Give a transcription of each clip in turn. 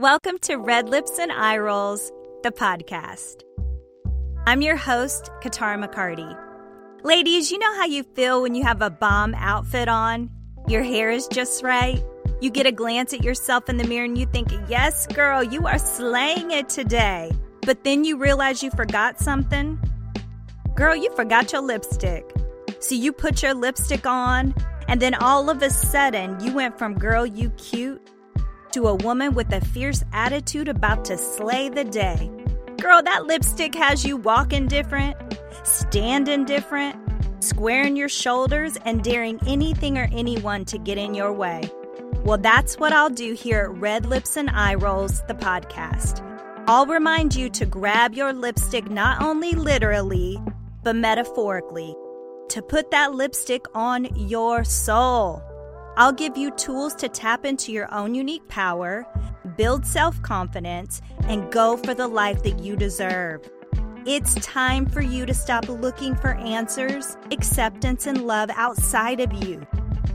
Welcome to Red Lips and Eye Rolls, the podcast. I'm your host, Katara McCarty. Ladies, you know how you feel when you have a bomb outfit on? Your hair is just right. You get a glance at yourself in the mirror and you think, yes, girl, you are slaying it today. But then you realize you forgot something. Girl, you forgot your lipstick. So you put your lipstick on, and then all of a sudden, you went from girl, you cute to a woman with a fierce attitude about to slay the day. Girl, that lipstick has you walking different, standing different, squaring your shoulders, and daring anything or anyone to get in your way. Well, that's what I'll do here at Red Lips and Eye Rolls, the podcast. I'll remind you to grab your lipstick not only literally, but metaphorically, to put that lipstick on your soul. I'll give you tools to tap into your own unique power, build self confidence, and go for the life that you deserve. It's time for you to stop looking for answers, acceptance, and love outside of you.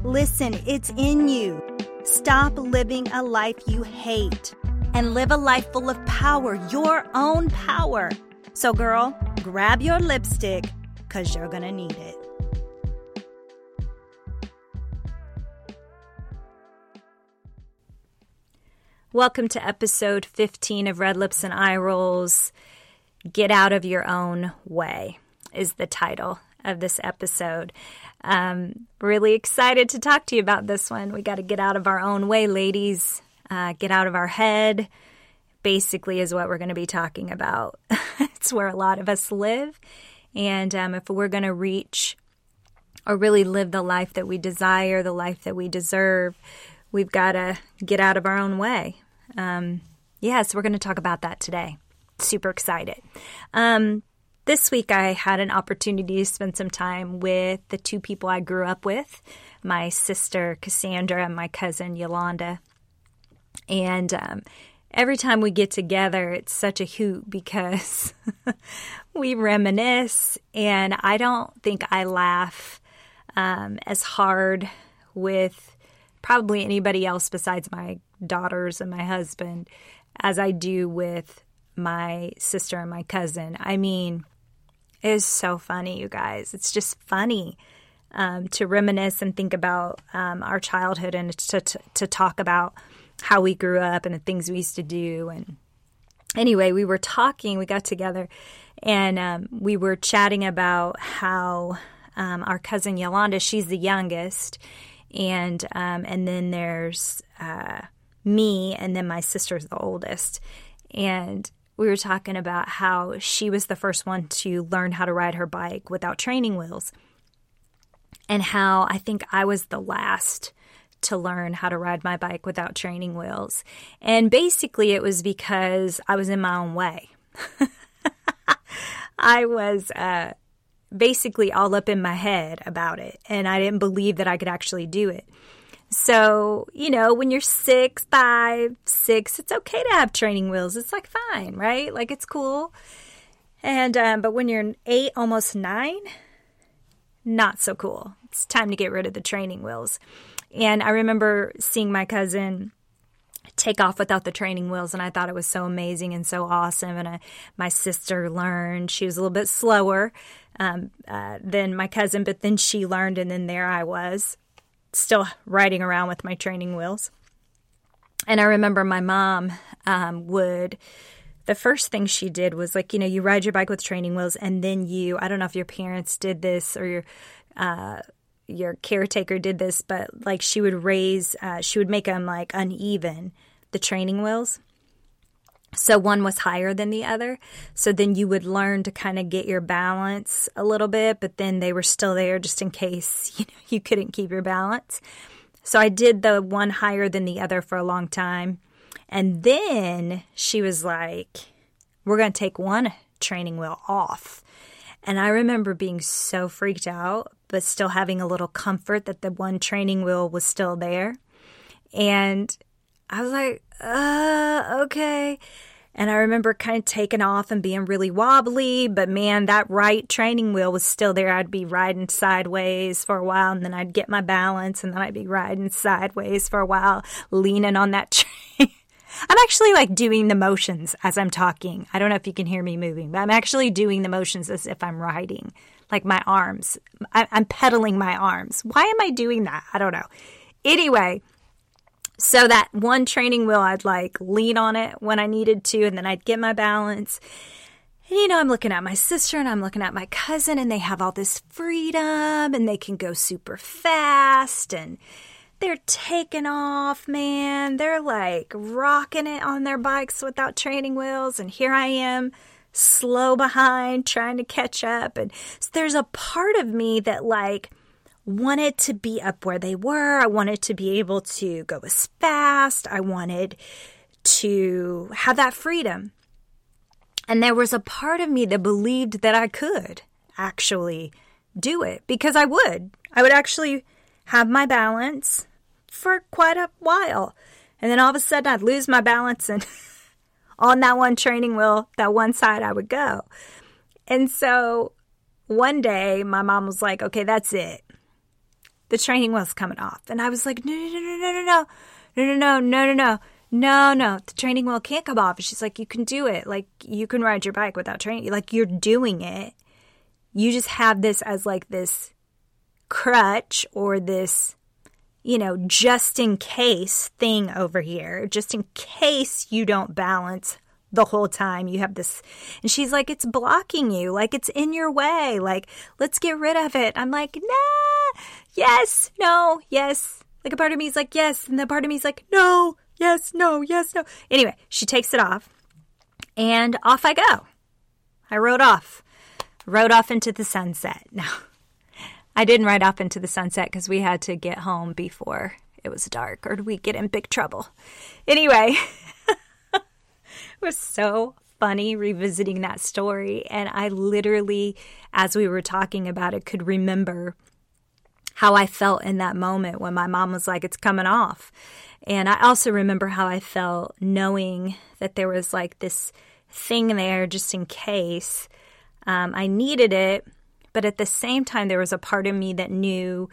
Listen, it's in you. Stop living a life you hate and live a life full of power, your own power. So, girl, grab your lipstick because you're going to need it. Welcome to episode 15 of Red Lips and Eye Rolls. Get Out of Your Own Way is the title of this episode. Um, really excited to talk to you about this one. We got to get out of our own way, ladies. Uh, get out of our head, basically, is what we're going to be talking about. it's where a lot of us live. And um, if we're going to reach or really live the life that we desire, the life that we deserve, we've got to get out of our own way. Um, yeah, so we're going to talk about that today. Super excited. Um, this week, I had an opportunity to spend some time with the two people I grew up with my sister Cassandra and my cousin Yolanda. And um, every time we get together, it's such a hoot because we reminisce, and I don't think I laugh um, as hard with probably anybody else besides my daughters and my husband as I do with my sister and my cousin. I mean, it is so funny, you guys. It's just funny um, to reminisce and think about um, our childhood and to, to, to talk about how we grew up and the things we used to do. And anyway, we were talking, we got together, and um, we were chatting about how um, our cousin Yolanda, she's the youngest, and um, and then there's uh, me, and then my sister's the oldest. And we were talking about how she was the first one to learn how to ride her bike without training wheels, and how I think I was the last to learn how to ride my bike without training wheels. And basically, it was because I was in my own way. I was uh, basically all up in my head about it, and I didn't believe that I could actually do it. So, you know, when you're six, five, six, it's okay to have training wheels. It's like fine, right? Like it's cool. And, um, but when you're eight, almost nine, not so cool. It's time to get rid of the training wheels. And I remember seeing my cousin take off without the training wheels and I thought it was so amazing and so awesome and I, my sister learned she was a little bit slower um, uh, than my cousin but then she learned and then there I was still riding around with my training wheels. And I remember my mom um, would, the first thing she did was like, you know, you ride your bike with training wheels, and then you, I don't know if your parents did this or your, uh, your caretaker did this, but like she would raise, uh, she would make them like uneven, the training wheels. So one was higher than the other. So then you would learn to kind of get your balance a little bit, but then they were still there just in case you know you couldn't keep your balance. So I did the one higher than the other for a long time. And then she was like, "We're going to take one training wheel off." And I remember being so freaked out, but still having a little comfort that the one training wheel was still there. And I was like, uh, okay. And I remember kind of taking off and being really wobbly, but man, that right training wheel was still there. I'd be riding sideways for a while and then I'd get my balance and then I'd be riding sideways for a while, leaning on that train. I'm actually like doing the motions as I'm talking. I don't know if you can hear me moving, but I'm actually doing the motions as if I'm riding, like my arms. I, I'm pedaling my arms. Why am I doing that? I don't know. Anyway, so that one training wheel, I'd like lean on it when I needed to, and then I'd get my balance. And you know, I'm looking at my sister and I'm looking at my cousin, and they have all this freedom and they can go super fast and they're taking off, man. They're like rocking it on their bikes without training wheels. And here I am, slow behind, trying to catch up. And so there's a part of me that, like, wanted to be up where they were. I wanted to be able to go as fast. I wanted to have that freedom. And there was a part of me that believed that I could actually do it because I would. I would actually have my balance for quite a while. And then all of a sudden I'd lose my balance and on that one training wheel, that one side I would go. And so one day my mom was like, okay, that's it. The training wheel's coming off. And I was like, no, no, no, no, no, no, no, no, no, no, no, no. No, no, the training wheel can't come off. she's like, you can do it. Like, you can ride your bike without training. Like, you're doing it. You just have this as like this crutch or this, you know, just in case thing over here, just in case you don't balance the whole time. You have this, and she's like, it's blocking you, like it's in your way, like, let's get rid of it. I'm like, nah, yes, no, yes. Like a part of me is like, yes, and the part of me is like, no, yes, no, yes, no. Anyway, she takes it off, and off I go. I rode off, rode off into the sunset. Now, I didn't ride off into the sunset because we had to get home before it was dark or we'd get in big trouble. Anyway, was so funny revisiting that story. And I literally, as we were talking about it, could remember how I felt in that moment when my mom was like, it's coming off. And I also remember how I felt knowing that there was like this thing there just in case um, I needed it but at the same time, there was a part of me that knew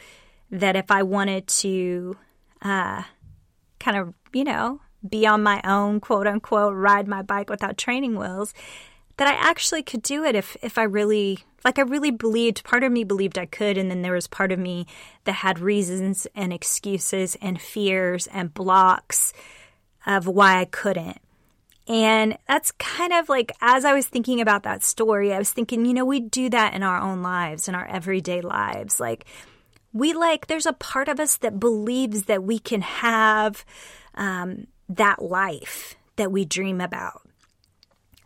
that if I wanted to uh, kind of, you know, be on my own, quote unquote, ride my bike without training wheels, that I actually could do it if, if I really, like, I really believed, part of me believed I could. And then there was part of me that had reasons and excuses and fears and blocks of why I couldn't. And that's kind of like, as I was thinking about that story, I was thinking, you know, we do that in our own lives, in our everyday lives. Like, we like, there's a part of us that believes that we can have um, that life that we dream about.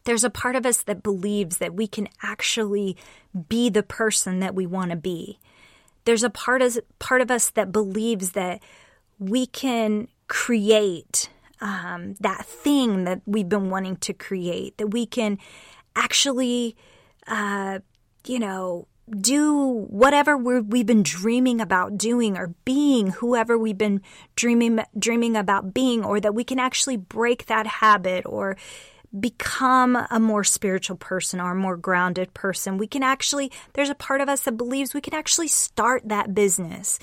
There's a part of us that believes that we can actually be the person that we want to be. There's a part of, part of us that believes that we can create um, that thing that we've been wanting to create, that we can actually, uh, you know, do whatever we have been dreaming about doing or being whoever we've been dreaming dreaming about being or that we can actually break that habit or become a more spiritual person or a more grounded person we can actually there's a part of us that believes we can actually start that business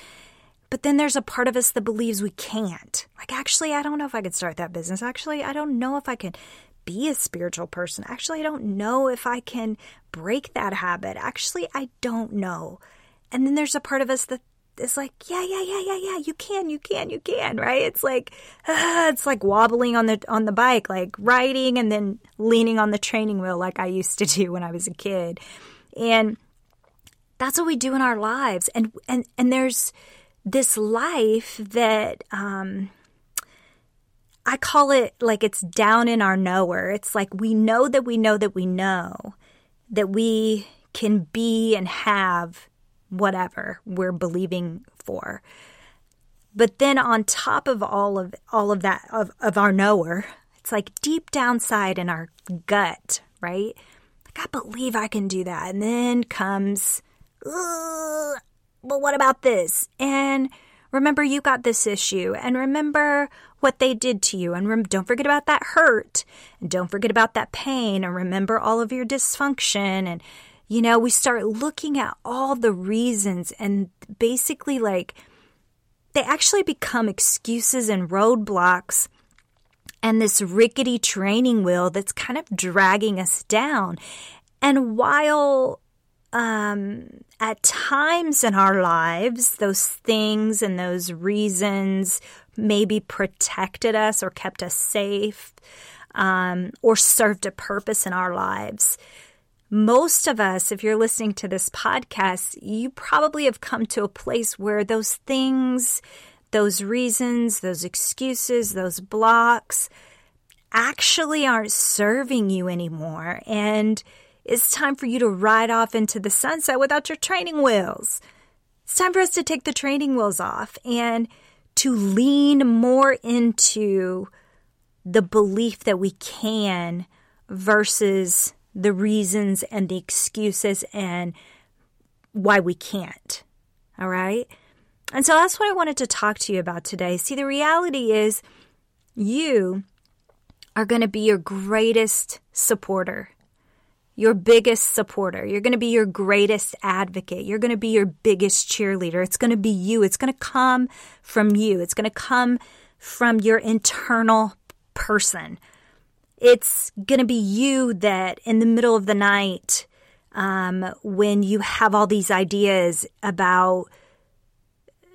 but then there's a part of us that believes we can't. Like, actually, I don't know if I could start that business. Actually, I don't know if I can be a spiritual person. Actually, I don't know if I can break that habit. Actually, I don't know. And then there's a part of us that is like, yeah, yeah, yeah, yeah, yeah, you can, you can, you can, right? It's like, uh, it's like wobbling on the on the bike, like riding and then leaning on the training wheel, like I used to do when I was a kid, and that's what we do in our lives. And and and there's this life that um, I call it like it's down in our knower. It's like we know that we know that we know that we can be and have whatever we're believing for. But then on top of all of all of that of, of our knower, it's like deep downside in our gut, right? Like I believe I can do that. And then comes well, what about this? And remember, you got this issue. And remember what they did to you. And rem- don't forget about that hurt. And don't forget about that pain. And remember all of your dysfunction. And, you know, we start looking at all the reasons and basically like they actually become excuses and roadblocks and this rickety training wheel that's kind of dragging us down. And while um, at times in our lives, those things and those reasons maybe protected us or kept us safe um, or served a purpose in our lives. Most of us, if you're listening to this podcast, you probably have come to a place where those things, those reasons, those excuses, those blocks actually aren't serving you anymore. And it's time for you to ride off into the sunset without your training wheels. It's time for us to take the training wheels off and to lean more into the belief that we can versus the reasons and the excuses and why we can't. All right. And so that's what I wanted to talk to you about today. See, the reality is you are going to be your greatest supporter, your biggest supporter. You're going to be your greatest advocate. You're going to be your biggest cheerleader. It's going to be you. It's going to come from you. It's going to come from your internal person. It's going to be you that in the middle of the night, um, when you have all these ideas about,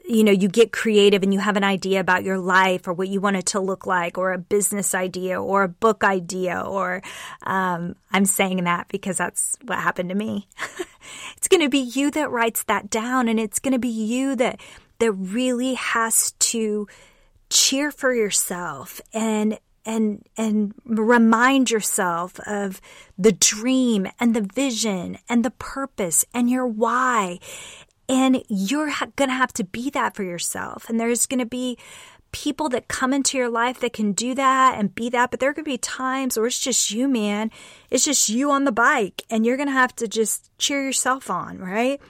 you know, you get creative and you have an idea about your life or what you want it to look like, or a business idea or a book idea, or um, I'm saying that because that's what happened to me. it's going to be you that writes that down, and it's going to be you that that really has to cheer for yourself and and and remind yourself of the dream and the vision and the purpose and your why and you're going to have to be that for yourself. And there's going to be people that come into your life that can do that and be that but there to be times where it's just you man. It's just you on the bike and you're going to have to just cheer yourself on right?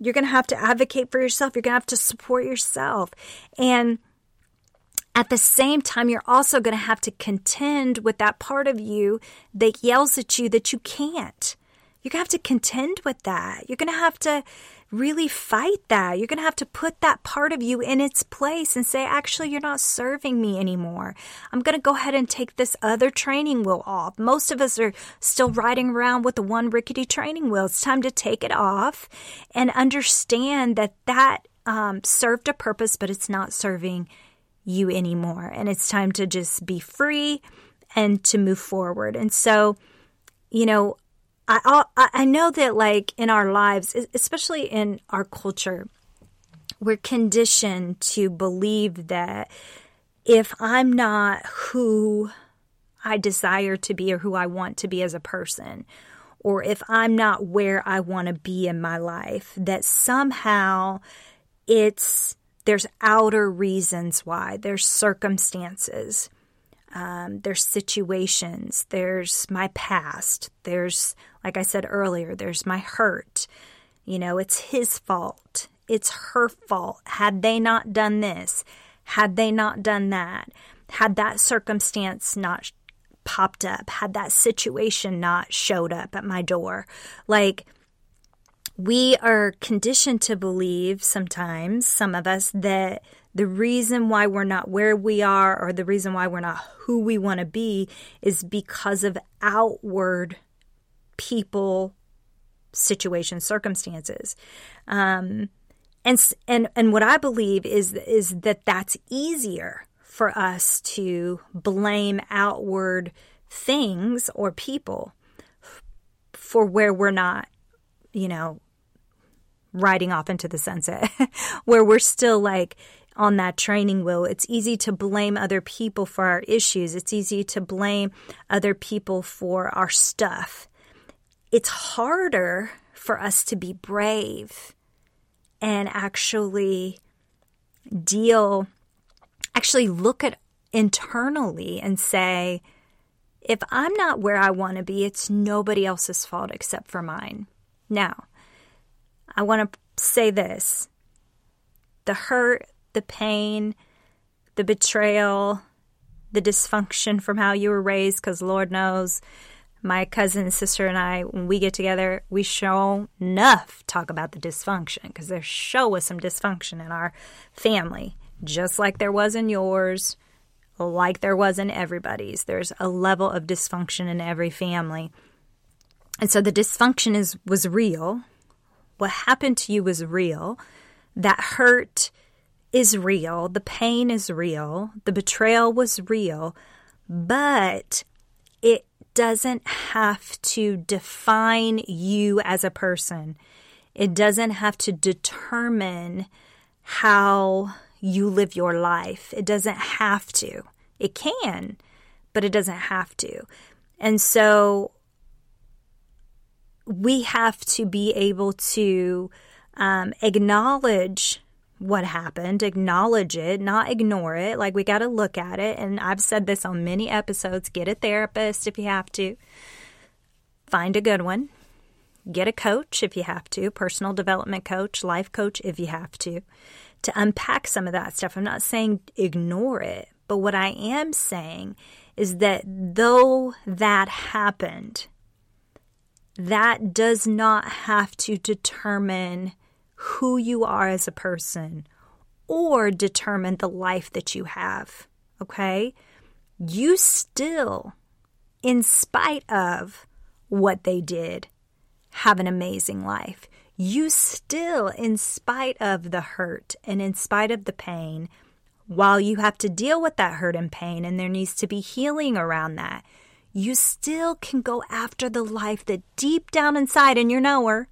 You're going to have to advocate for yourself. You're going to have to support yourself. And at the same time, you're also going to have to contend with that part of you that yells at you that you can't. You're going to have to contend with that. You're going to have to really fight that. You're going to have to put that part of you in its place and say, actually, you're not serving me anymore. I'm going to go ahead and take this other training wheel off. Most of us are still riding around with the one rickety training wheel. It's time to take it off and understand that that um, served a purpose, but it's not serving you anymore. And it's time to just be free and to move forward. And so, you know, I, I know that like in our lives, especially in our culture, we're conditioned to believe that if I'm not who I desire to be or who I want to be as a person, or if I'm not where I want to be in my life, that somehow it's there's outer reasons why, there's circumstances, um, there's situations, there's my past, there's, like I said earlier, there's my hurt. You know, it's his fault, it's her fault. Had they not done this, had they not done that, had that circumstance not popped up, had that situation not showed up at my door, like, we are conditioned to believe sometimes, some of us, that the reason why we're not where we are or the reason why we're not who we want to be is because of outward people, situations, circumstances. Um, and, and, and what I believe is, is that that's easier for us to blame outward things or people for where we're not, you know, riding off into the sunset, where we're still like on that training wheel. It's easy to blame other people for our issues, it's easy to blame other people for our stuff. It's harder for us to be brave and actually deal, actually look at internally and say, if I'm not where I want to be, it's nobody else's fault except for mine. Now, I want to say this the hurt, the pain, the betrayal, the dysfunction from how you were raised, because Lord knows my cousin sister and I, when we get together, we show enough talk about the dysfunction because there sure was some dysfunction in our family, just like there was in yours, like there was in everybody's. There's a level of dysfunction in every family. And so the dysfunction is was real. What happened to you was real. That hurt is real. The pain is real. The betrayal was real. But doesn't have to define you as a person. It doesn't have to determine how you live your life. It doesn't have to. It can, but it doesn't have to. And so we have to be able to um, acknowledge what happened, acknowledge it, not ignore it. Like we got to look at it. And I've said this on many episodes get a therapist if you have to, find a good one, get a coach if you have to, personal development coach, life coach if you have to, to unpack some of that stuff. I'm not saying ignore it, but what I am saying is that though that happened, that does not have to determine who you are as a person or determine the life that you have. Okay? You still, in spite of what they did, have an amazing life. You still, in spite of the hurt and in spite of the pain, while you have to deal with that hurt and pain, and there needs to be healing around that, you still can go after the life that deep down inside in your knower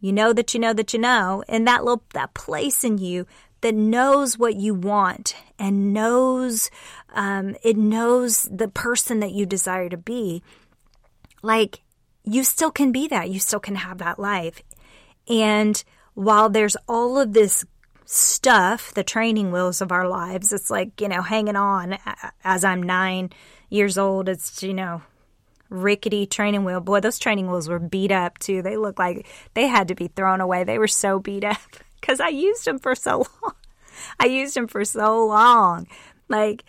you know that you know that you know, and that little that place in you that knows what you want and knows um, it knows the person that you desire to be. Like you still can be that. You still can have that life. And while there's all of this stuff, the training wheels of our lives, it's like, you know, hanging on as I'm nine years old. It's, you know, rickety training wheel. Boy, those training wheels were beat up too. They looked like they had to be thrown away. They were so beat up because I used them for so long. I used them for so long. Like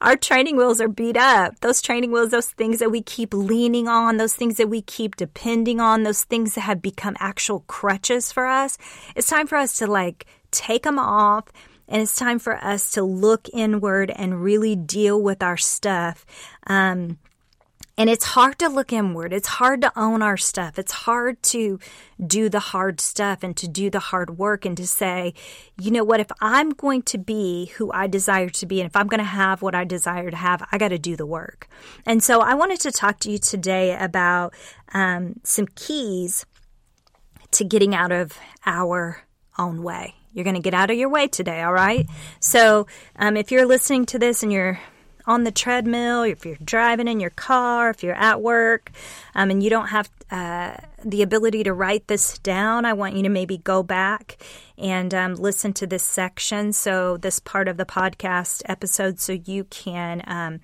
our training wheels are beat up. Those training wheels, those things that we keep leaning on, those things that we keep depending on, those things that have become actual crutches for us. It's time for us to like take them off and it's time for us to look inward and really deal with our stuff. Um, and it's hard to look inward. It's hard to own our stuff. It's hard to do the hard stuff and to do the hard work and to say, you know what, if I'm going to be who I desire to be and if I'm going to have what I desire to have, I got to do the work. And so I wanted to talk to you today about um, some keys to getting out of our own way. You're going to get out of your way today, all right? So um, if you're listening to this and you're on the treadmill, if you're driving in your car, if you're at work, um, and you don't have uh, the ability to write this down, I want you to maybe go back and um, listen to this section. So, this part of the podcast episode, so you can. Um,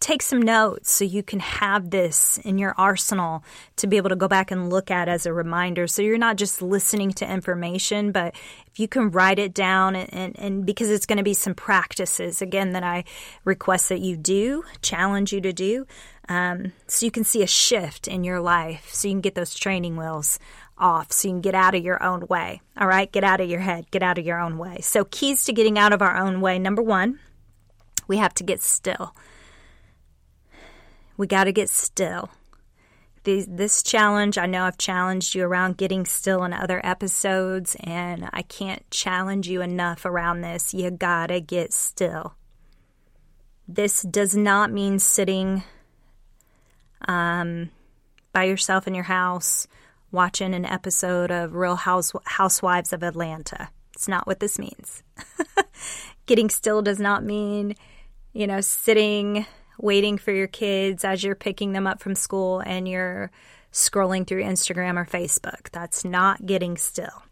take some notes so you can have this in your arsenal to be able to go back and look at as a reminder. So you're not just listening to information, but if you can write it down and, and, and because it's going to be some practices again that I request that you do, challenge you to do, um, so you can see a shift in your life, so you can get those training wheels off so you can get out of your own way. All right, get out of your head, get out of your own way. So, keys to getting out of our own way number one, we have to get still. We got to get still. this challenge, I know I've challenged you around getting still in other episodes, and I can't challenge you enough around this. You got to get still. This does not mean sitting um, by yourself in your house watching an episode of Real House, Housewives of Atlanta. It's not what this means. Getting still does not mean, you know, sitting waiting for your kids as you're picking them up from school and you're scrolling through Instagram or Facebook. That's not getting still.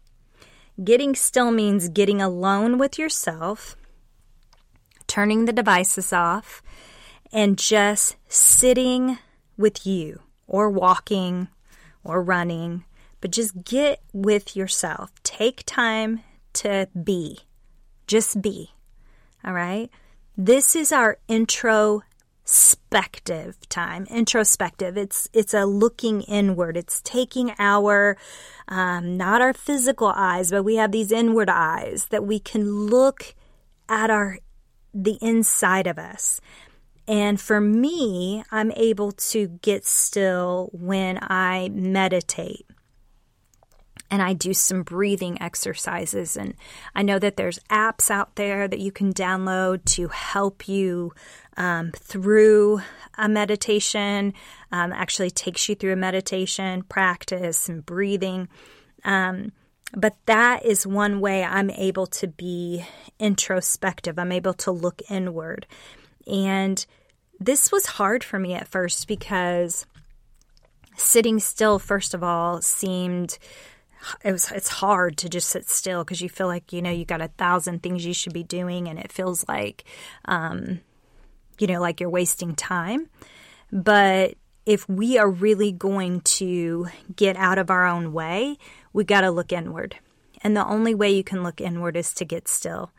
Getting still means getting alone with yourself, turning the devices off, and just sitting with you or walking or running, but just get with yourself. Take time to be. Just be. All right? This is our intro introspective time introspective it's it's a looking inward it's taking our um, not our physical eyes but we have these inward eyes that we can look at our the inside of us. And for me, I'm able to get still when I meditate and I do some breathing exercises. And I know that there's apps out there that you can download to help you um, through a meditation, um, actually takes you through a meditation practice and breathing. Um, but that is one way I'm able to be introspective. I'm able to look inward. And this was hard for me at first because sitting still, first of all, seemed it was it's hard to just sit still because you feel like you know you got a thousand things you should be doing and it feels like um, you know like you're wasting time. But if we are really going to get out of our own way we got to look inward. And the only way you can look inward is to get still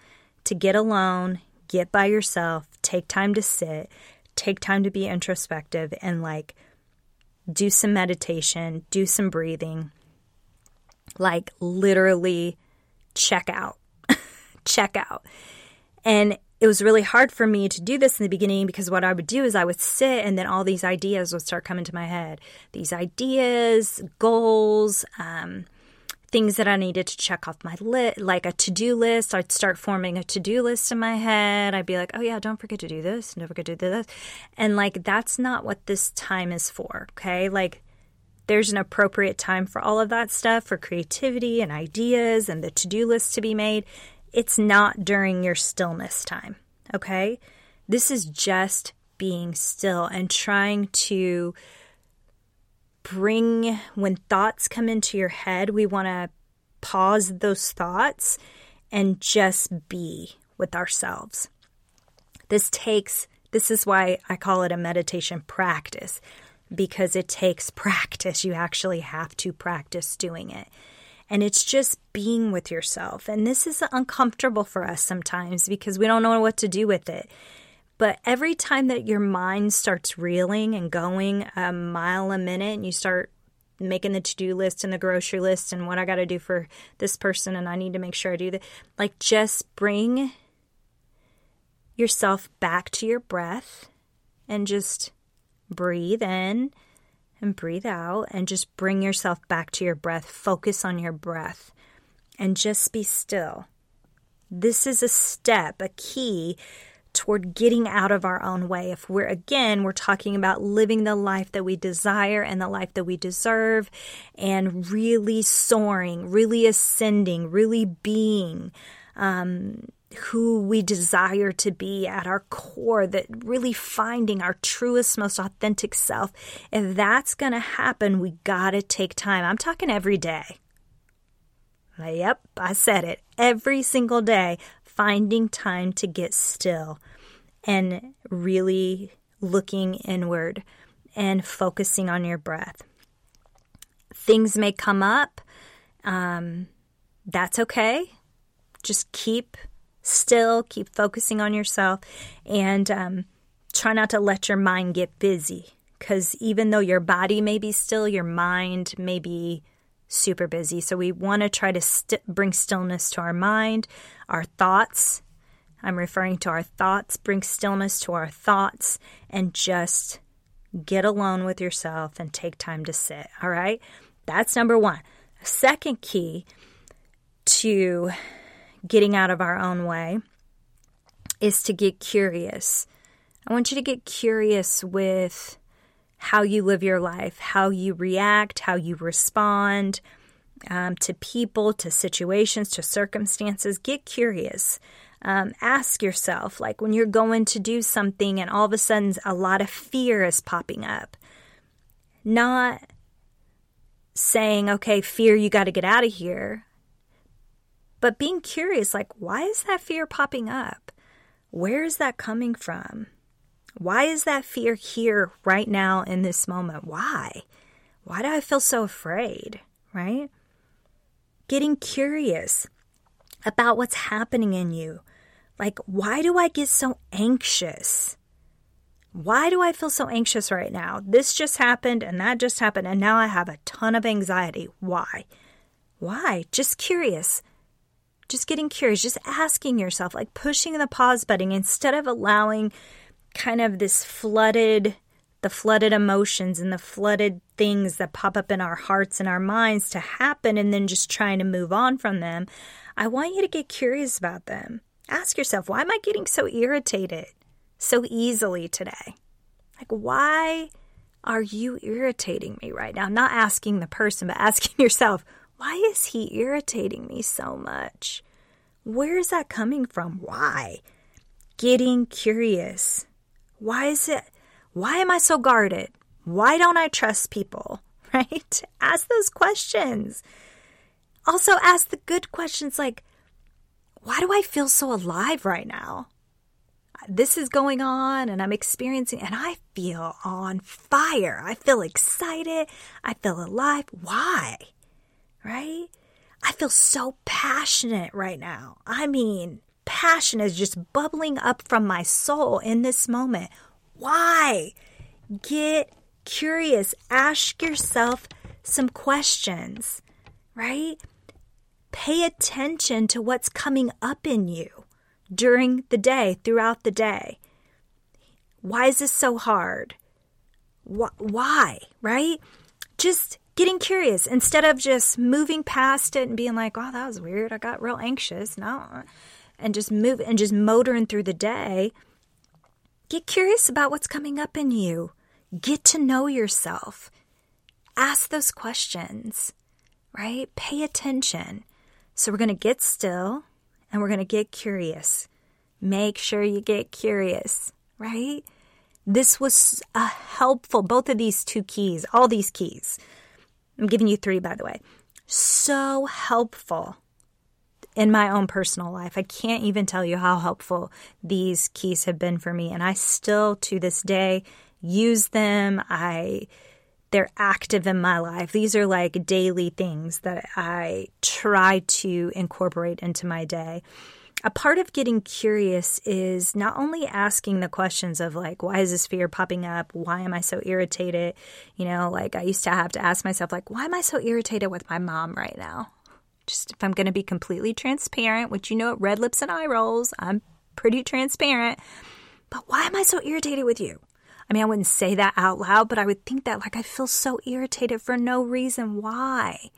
to get alone get by yourself take time to sit take time to be introspective and like do some meditation do some breathing. Like literally check out, check out. And it was really hard for me to do this in the beginning because what I would do is I would sit and then all these ideas would start coming to my head. These ideas, goals, um, things that I needed to check off my list, like a to do list. I'd start forming a to do list in my head. I'd be like, oh, yeah, don't forget to do this, don't forget to do this. And like, that's not what this time is for, okay? Like, there's an appropriate time for all of that stuff, for creativity and ideas and the to do list to be made. It's not during your stillness time, okay? This is just being still and trying to bring, when thoughts come into your head, we want to pause those thoughts and just be with ourselves. This takes, this is why I call it a meditation practice because it takes practice. You actually have to practice doing it. And it's just being with yourself. And this is uncomfortable for us sometimes because we don't know what to do with it. But every time that your mind starts reeling and going a mile a minute and you start making the to do list and the grocery list and what I got to do for this person and I need to make sure I do that, like just bring yourself back to your breath and just breathe in and breathe out and just bring yourself back to your breath. Focus on your breath and just be still. This is a step, a key toward getting out of our own way. If we're, again, we're talking about living the life that we desire and the life that we deserve and really soaring, really ascending, really being. Um, who we desire to be at our core, that really finding our truest, most authentic self. If that's going to happen, we got to take time. I'm talking every day. Yep, I said it. Every single day, finding time to get still and really looking inward and focusing on your breath. Things may come up. Um, that's okay. Just keep still, keep focusing on yourself, and um, try not to let your mind get busy. Because even though your body may be still, your mind may be super busy. So we want to try to st- bring stillness to our mind, our thoughts. I'm referring to our thoughts. Bring stillness to our thoughts and just get alone with yourself and take time to sit. All right. That's number one. Second key to getting out of our own way is to get curious. I want you to get curious with how you live your life, how you react, how you respond um, to people, to situations, to circumstances. Get curious. Um, ask yourself, like when you're going to do something and all of a sudden a lot of fear is popping up, not saying, okay, fear, you got to get out of here but being curious, like, why is that fear popping up? Where is that coming from? Why is that fear here right now in this moment? Why? Why do I feel so afraid? Right? Getting curious about what's happening in you. Like, why do I get so anxious? Why do I feel so anxious right now? This just happened and that just happened, and now I have a ton of anxiety. Why? Why? Just curious just getting curious, just asking yourself, like pushing the pause button instead of allowing kind of this flooded, the flooded emotions and the flooded things that pop up in our hearts and our minds to happen and then just trying to move on from them. I want you to get curious about them. Ask yourself, why am I getting so irritated so easily today? Like, why are you irritating me right now? Not asking the person, but asking yourself, why is he irritating me so much? Where is that coming from? Why? Getting curious. Why is it? Why am I so guarded? Why don't I trust people? Right? Ask those questions. Also, ask the good questions like, why do I feel so alive right now? This is going on and I'm experiencing, and I feel on fire. I feel excited. I feel alive. Why? Right? I feel so passionate right now. I mean, passion is just bubbling up from my soul in this moment. Why? Get curious. Ask yourself some questions, right? Pay attention to what's coming up in you during the day, throughout the day. Why is this so hard? Why, right? Just getting curious instead of just moving past it and being like, oh, that was weird. I got real anxious. No. And just move and just motoring through the day. Get curious about what's coming up in you. Get to know yourself. Ask those questions, right? Pay attention. So we're going to get still and we're going to get curious. Make sure you get curious, right? This was a helpful, both of these two keys, all these keys I'm giving you three, by the way. So helpful in my own personal life. I can't even tell you how helpful these keys have been for me. And I still, to this day, use them. I they're active in my life. These are like daily things that I try to incorporate into my day a part of getting curious is not only asking the questions of like why is this fear popping up? Why am i so irritated? You know like i used to have to ask myself like why am i so irritated with my mom right now? Just if i'm going to be completely transparent which you know at red lips and eye rolls i'm pretty transparent but why am i so irritated with you? I mean i wouldn't say that out loud but i would think that like i feel so irritated for no reason. Why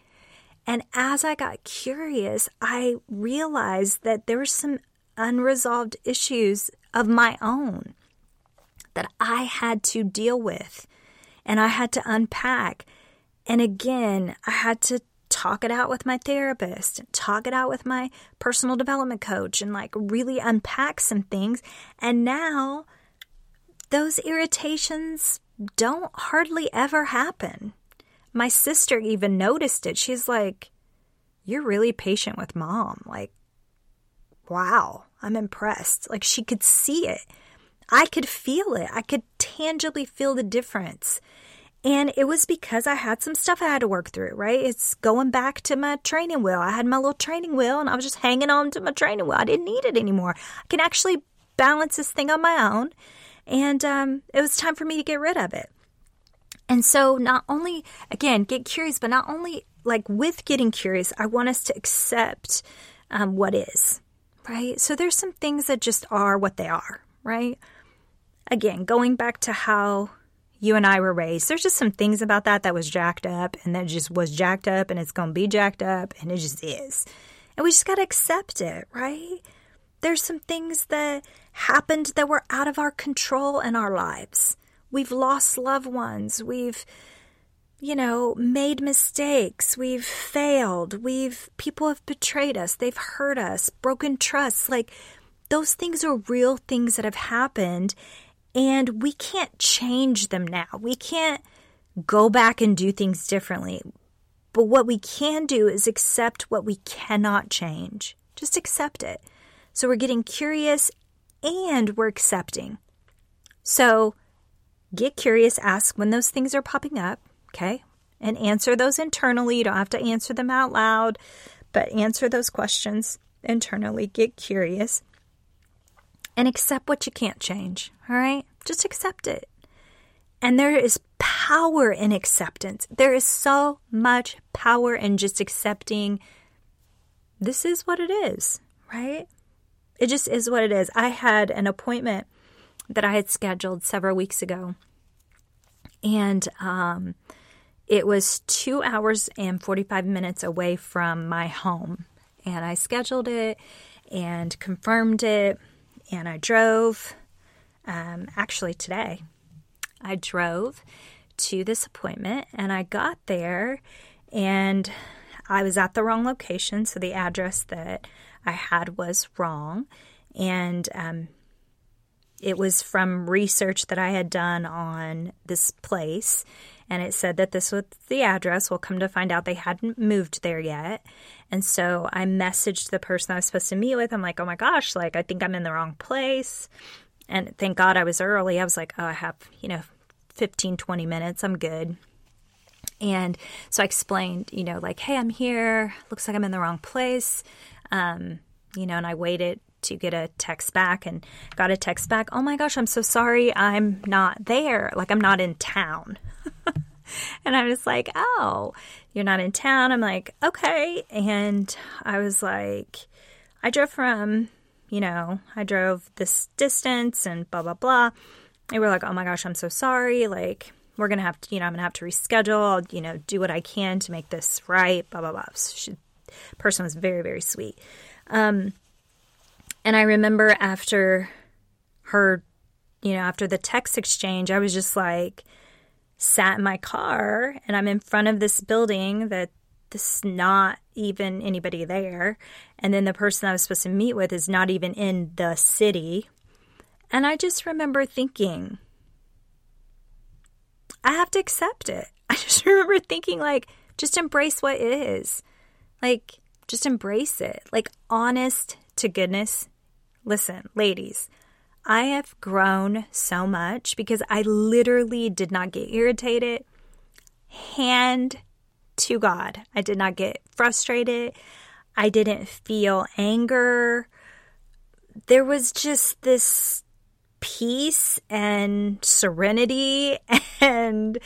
and as I got curious, I realized that there were some unresolved issues of my own that I had to deal with and I had to unpack. And again, I had to talk it out with my therapist talk it out with my personal development coach and like really unpack some things. And now those irritations don't hardly ever happen. My sister even noticed it. She's like, You're really patient with mom. Like, wow, I'm impressed. Like, she could see it. I could feel it. I could tangibly feel the difference. And it was because I had some stuff I had to work through, right? It's going back to my training wheel. I had my little training wheel and I was just hanging on to my training wheel. I didn't need it anymore. I can actually balance this thing on my own. And um, it was time for me to get rid of it. And so, not only, again, get curious, but not only like with getting curious, I want us to accept um, what is, right? So, there's some things that just are what they are, right? Again, going back to how you and I were raised, there's just some things about that that was jacked up and that just was jacked up and it's going to be jacked up and it just is. And we just got to accept it, right? There's some things that happened that were out of our control in our lives. We've lost loved ones. We've, you know, made mistakes. We've failed. We've, people have betrayed us. They've hurt us, broken trust. Like, those things are real things that have happened. And we can't change them now. We can't go back and do things differently. But what we can do is accept what we cannot change. Just accept it. So we're getting curious and we're accepting. So Get curious, ask when those things are popping up, okay? And answer those internally. You don't have to answer them out loud, but answer those questions internally. Get curious and accept what you can't change, all right? Just accept it. And there is power in acceptance. There is so much power in just accepting this is what it is, right? It just is what it is. I had an appointment that I had scheduled several weeks ago, and um, it was two hours and 45 minutes away from my home. And I scheduled it and confirmed it, and I drove. Um, actually, today, I drove to this appointment and I got there and I was at the wrong location. So the address that I had was wrong. And um, it was from research that I had done on this place. And it said that this was the address. We'll come to find out they hadn't moved there yet. And so I messaged the person I was supposed to meet with. I'm like, oh my gosh, like, I think I'm in the wrong place. And thank God I was early. I was like, oh, I have, you know, 15, 20 minutes. I'm good. And so I explained, you know, like, hey, I'm here. Looks like I'm in the wrong place. Um, you know, and I waited to get a text back and got a text back. Oh my gosh, I'm so sorry. I'm not there. Like, I'm not in town. and I was like, oh, you're not in town. I'm like, okay. And I was like, I drove from, you know, I drove this distance and blah, blah, blah. They were like, oh my gosh, I'm so sorry. Like, we're going to have to, you know, I'm going to have to reschedule. I'll, you know, do what I can to make this right, blah, blah, blah. She, person was very, very sweet. Um, and I remember after her, you know, after the text exchange, I was just like, sat in my car and I'm in front of this building that this not even anybody there. And then the person I was supposed to meet with is not even in the city. And I just remember thinking, I have to accept it. I just remember thinking, like, just embrace what is. Like, just embrace it. Like, honest to goodness. Listen, ladies, I have grown so much because I literally did not get irritated. Hand to God. I did not get frustrated. I didn't feel anger. There was just this peace and serenity and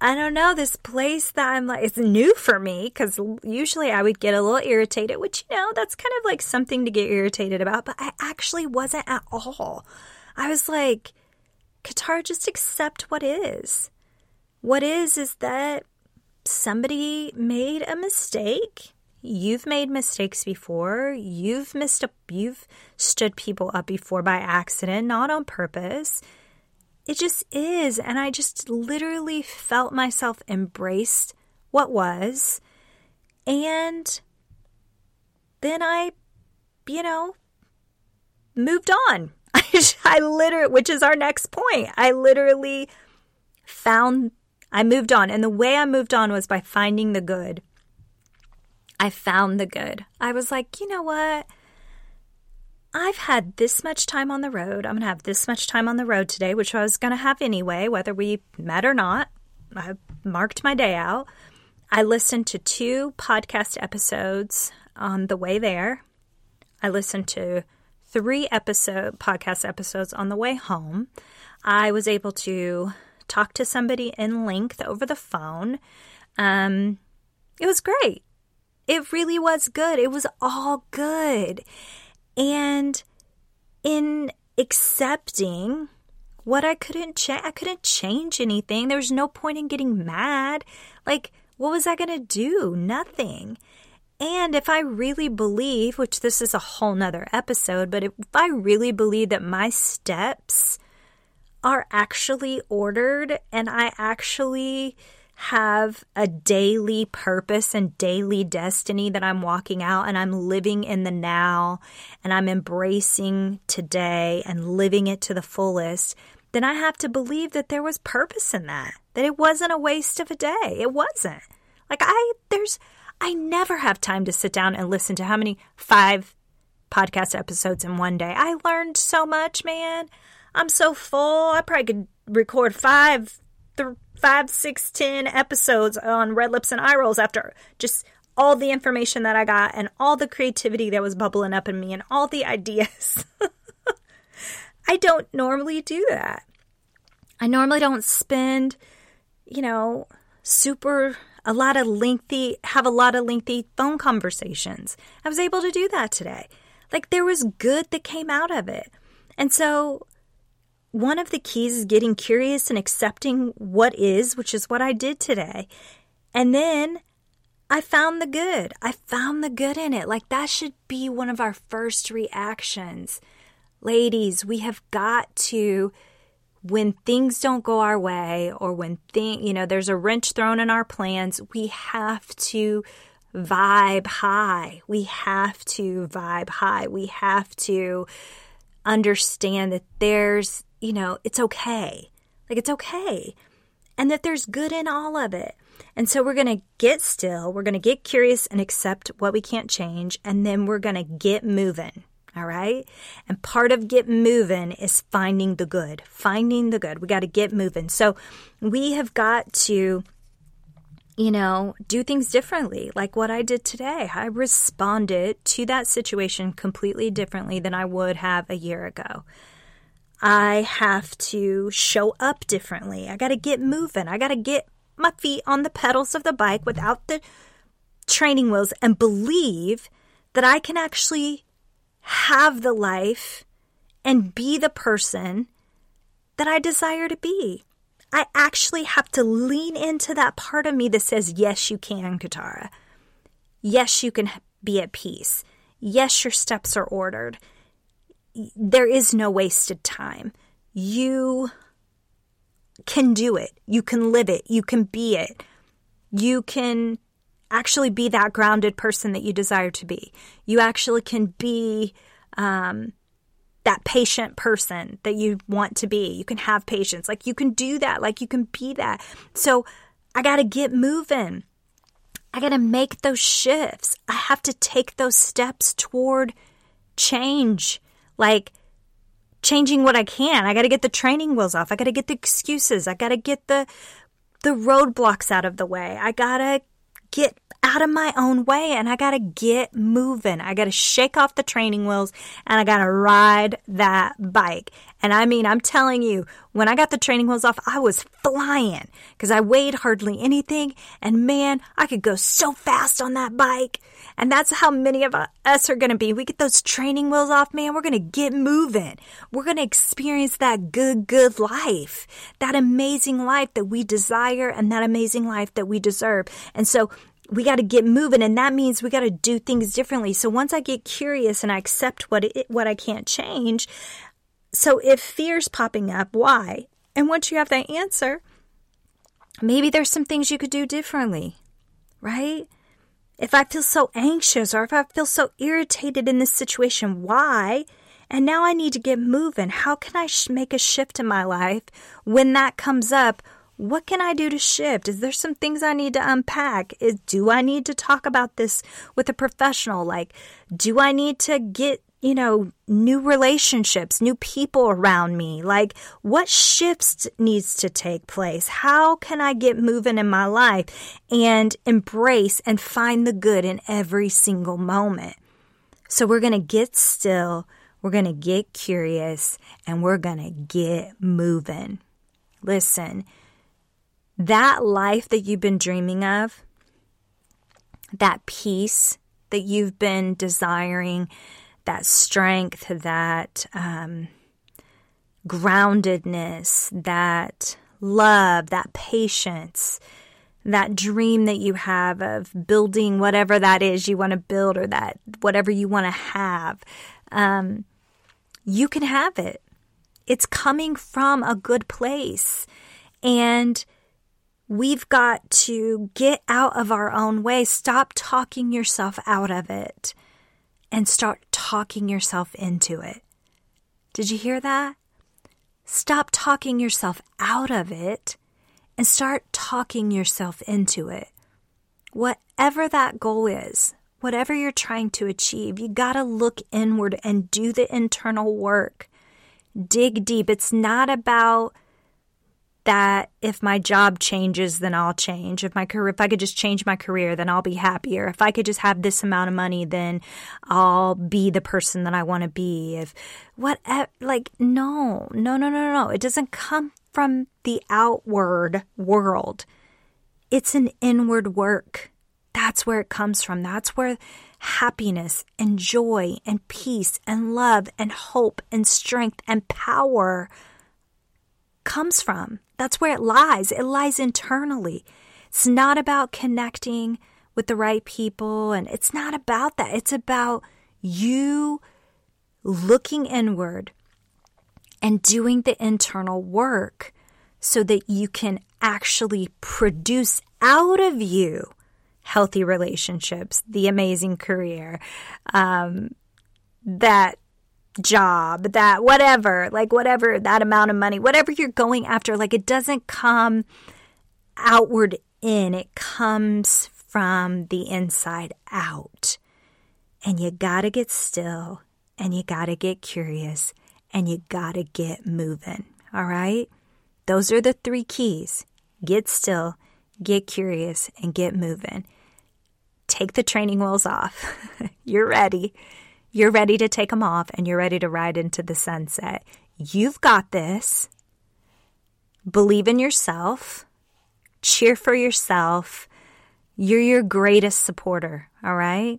I don't know, this place that I'm like, it's new for me because usually I would get a little irritated, which, you know, that's kind of like something to get irritated about, but I actually wasn't at all. I was like, Katara, just accept what is. What is, is that somebody made a mistake You've made mistakes before. You've missed up, you've stood people up before by accident, not on purpose. It just is. And I just literally felt myself embraced what was. And then I, you know, moved on. I literally, which is our next point. I literally found, I moved on. And the way I moved on was by finding the good. I found the good. I was like, you know what? I've had this much time on the road. I'm going to have this much time on the road today, which I was going to have anyway, whether we met or not. I marked my day out. I listened to two podcast episodes on the way there. I listened to three episode podcast episodes on the way home. I was able to talk to somebody in length over the phone. Um, it was great. It really was good. It was all good. And in accepting what I couldn't change, I couldn't change anything. There was no point in getting mad. Like, what was I going to do? Nothing. And if I really believe, which this is a whole nother episode, but if I really believe that my steps are actually ordered and I actually have a daily purpose and daily destiny that I'm walking out and I'm living in the now and I'm embracing today and living it to the fullest, then I have to believe that there was purpose in that, that it wasn't a waste of a day. It wasn't. Like I, there's, I never have time to sit down and listen to how many five podcast episodes in one day. I learned so much, man. I'm so full. I probably could record five, five, six, ten episodes on Red Lips and Eye Rolls after just all the information that I got and all the creativity that was bubbling up in me and all the ideas. I don't normally do that. I normally don't spend, you know, super a lot of lengthy, have a lot of lengthy phone conversations. I was able to do that today. Like there was good that came out of it. And so one of the keys is getting curious and accepting what is, which is what I did today. And then I found the good. I found the good in it. Like that should be one of our first reactions. Ladies, we have got to when things don't go our way or when thing, you know, there's a wrench thrown in our plans, we have to vibe high. We have to vibe high. We have to understand that there's, you know, it's okay. Like it's okay. And that there's good in all of it. And so we're going to get still, we're going to get curious and accept what we can't change, and then we're going to get moving. All right. And part of get moving is finding the good, finding the good. We got to get moving. So we have got to, you know, do things differently, like what I did today. I responded to that situation completely differently than I would have a year ago. I have to show up differently. I got to get moving. I got to get my feet on the pedals of the bike without the training wheels and believe that I can actually have the life and be the person that I desire to be. I actually have to lean into that part of me that says, Yes, you can, Katara. Yes, you can be at peace. Yes, your steps are ordered. There is no wasted time. You can do it. You can live it. You can be it. You can actually be that grounded person that you desire to be. You actually can be um, that patient person that you want to be. You can have patience. Like you can do that. Like you can be that. So I got to get moving. I got to make those shifts. I have to take those steps toward change. Like, changing what I can. I got to get the training wheels off. I got to get the excuses. I got to get the the roadblocks out of the way. I got to get out of my own way and I got to get moving. I got to shake off the training wheels and I got to ride that bike. And I mean, I'm telling you, when I got the training wheels off, I was flying because I weighed hardly anything. And man, I could go so fast on that bike. And that's how many of us are going to be. We get those training wheels off, man. We're going to get moving. We're going to experience that good, good life, that amazing life that we desire and that amazing life that we deserve. And so we got to get moving and that means we got to do things differently. So once I get curious and I accept what it, what I can't change, so if fear's popping up, why? And once you have that answer, maybe there's some things you could do differently, right? If I feel so anxious or if I feel so irritated in this situation, why? And now I need to get moving. How can I sh- make a shift in my life when that comes up? What can I do to shift? Is there some things I need to unpack? Is, do I need to talk about this with a professional? Like, do I need to get, you know, new relationships, new people around me? Like, what shifts needs to take place? How can I get moving in my life and embrace and find the good in every single moment? So we're going to get still. We're going to get curious and we're going to get moving. Listen, that life that you've been dreaming of, that peace that you've been desiring, that strength, that um, groundedness, that love, that patience, that dream that you have of building whatever that is you want to build or that whatever you want to have, um, you can have it. It's coming from a good place. And We've got to get out of our own way. Stop talking yourself out of it and start talking yourself into it. Did you hear that? Stop talking yourself out of it and start talking yourself into it. Whatever that goal is, whatever you're trying to achieve, you got to look inward and do the internal work. Dig deep. It's not about that if my job changes, then I'll change. If my career, if I could just change my career, then I'll be happier. If I could just have this amount of money, then I'll be the person that I want to be. If what, like, no, no, no, no, no. It doesn't come from the outward world. It's an inward work. That's where it comes from. That's where happiness and joy and peace and love and hope and strength and power comes from. That's where it lies. It lies internally. It's not about connecting with the right people, and it's not about that. It's about you looking inward and doing the internal work so that you can actually produce out of you healthy relationships, the amazing career, um, that job, that whatever, like whatever, that amount of money, whatever you're going after, like it doesn't come outward in, it comes from the inside out. And you gotta get still and you gotta get curious and you gotta get moving. All right? Those are the three keys get still, get curious, and get moving take the training wheels off. you're ready. You're ready to take them off and you're ready to ride into the sunset. You've got this. Believe in yourself. Cheer for yourself. You're your greatest supporter, all right?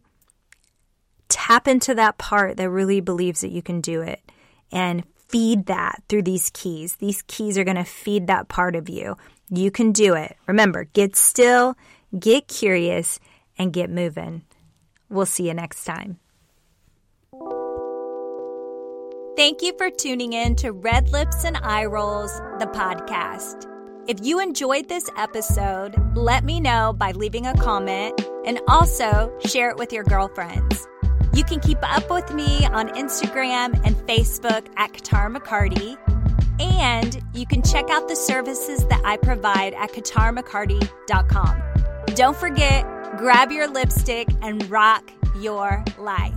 Tap into that part that really believes that you can do it and feed that through these keys. These keys are going to feed that part of you. You can do it. Remember, get still, get curious, and get moving. We'll see you next time. Thank you for tuning in to Red Lips and Eye Rolls, the podcast. If you enjoyed this episode, let me know by leaving a comment and also share it with your girlfriends. You can keep up with me on Instagram and Facebook at Katara McCarty. And you can check out the services that I provide at KataraMcCarty.com. Don't forget, grab your lipstick and rock your life.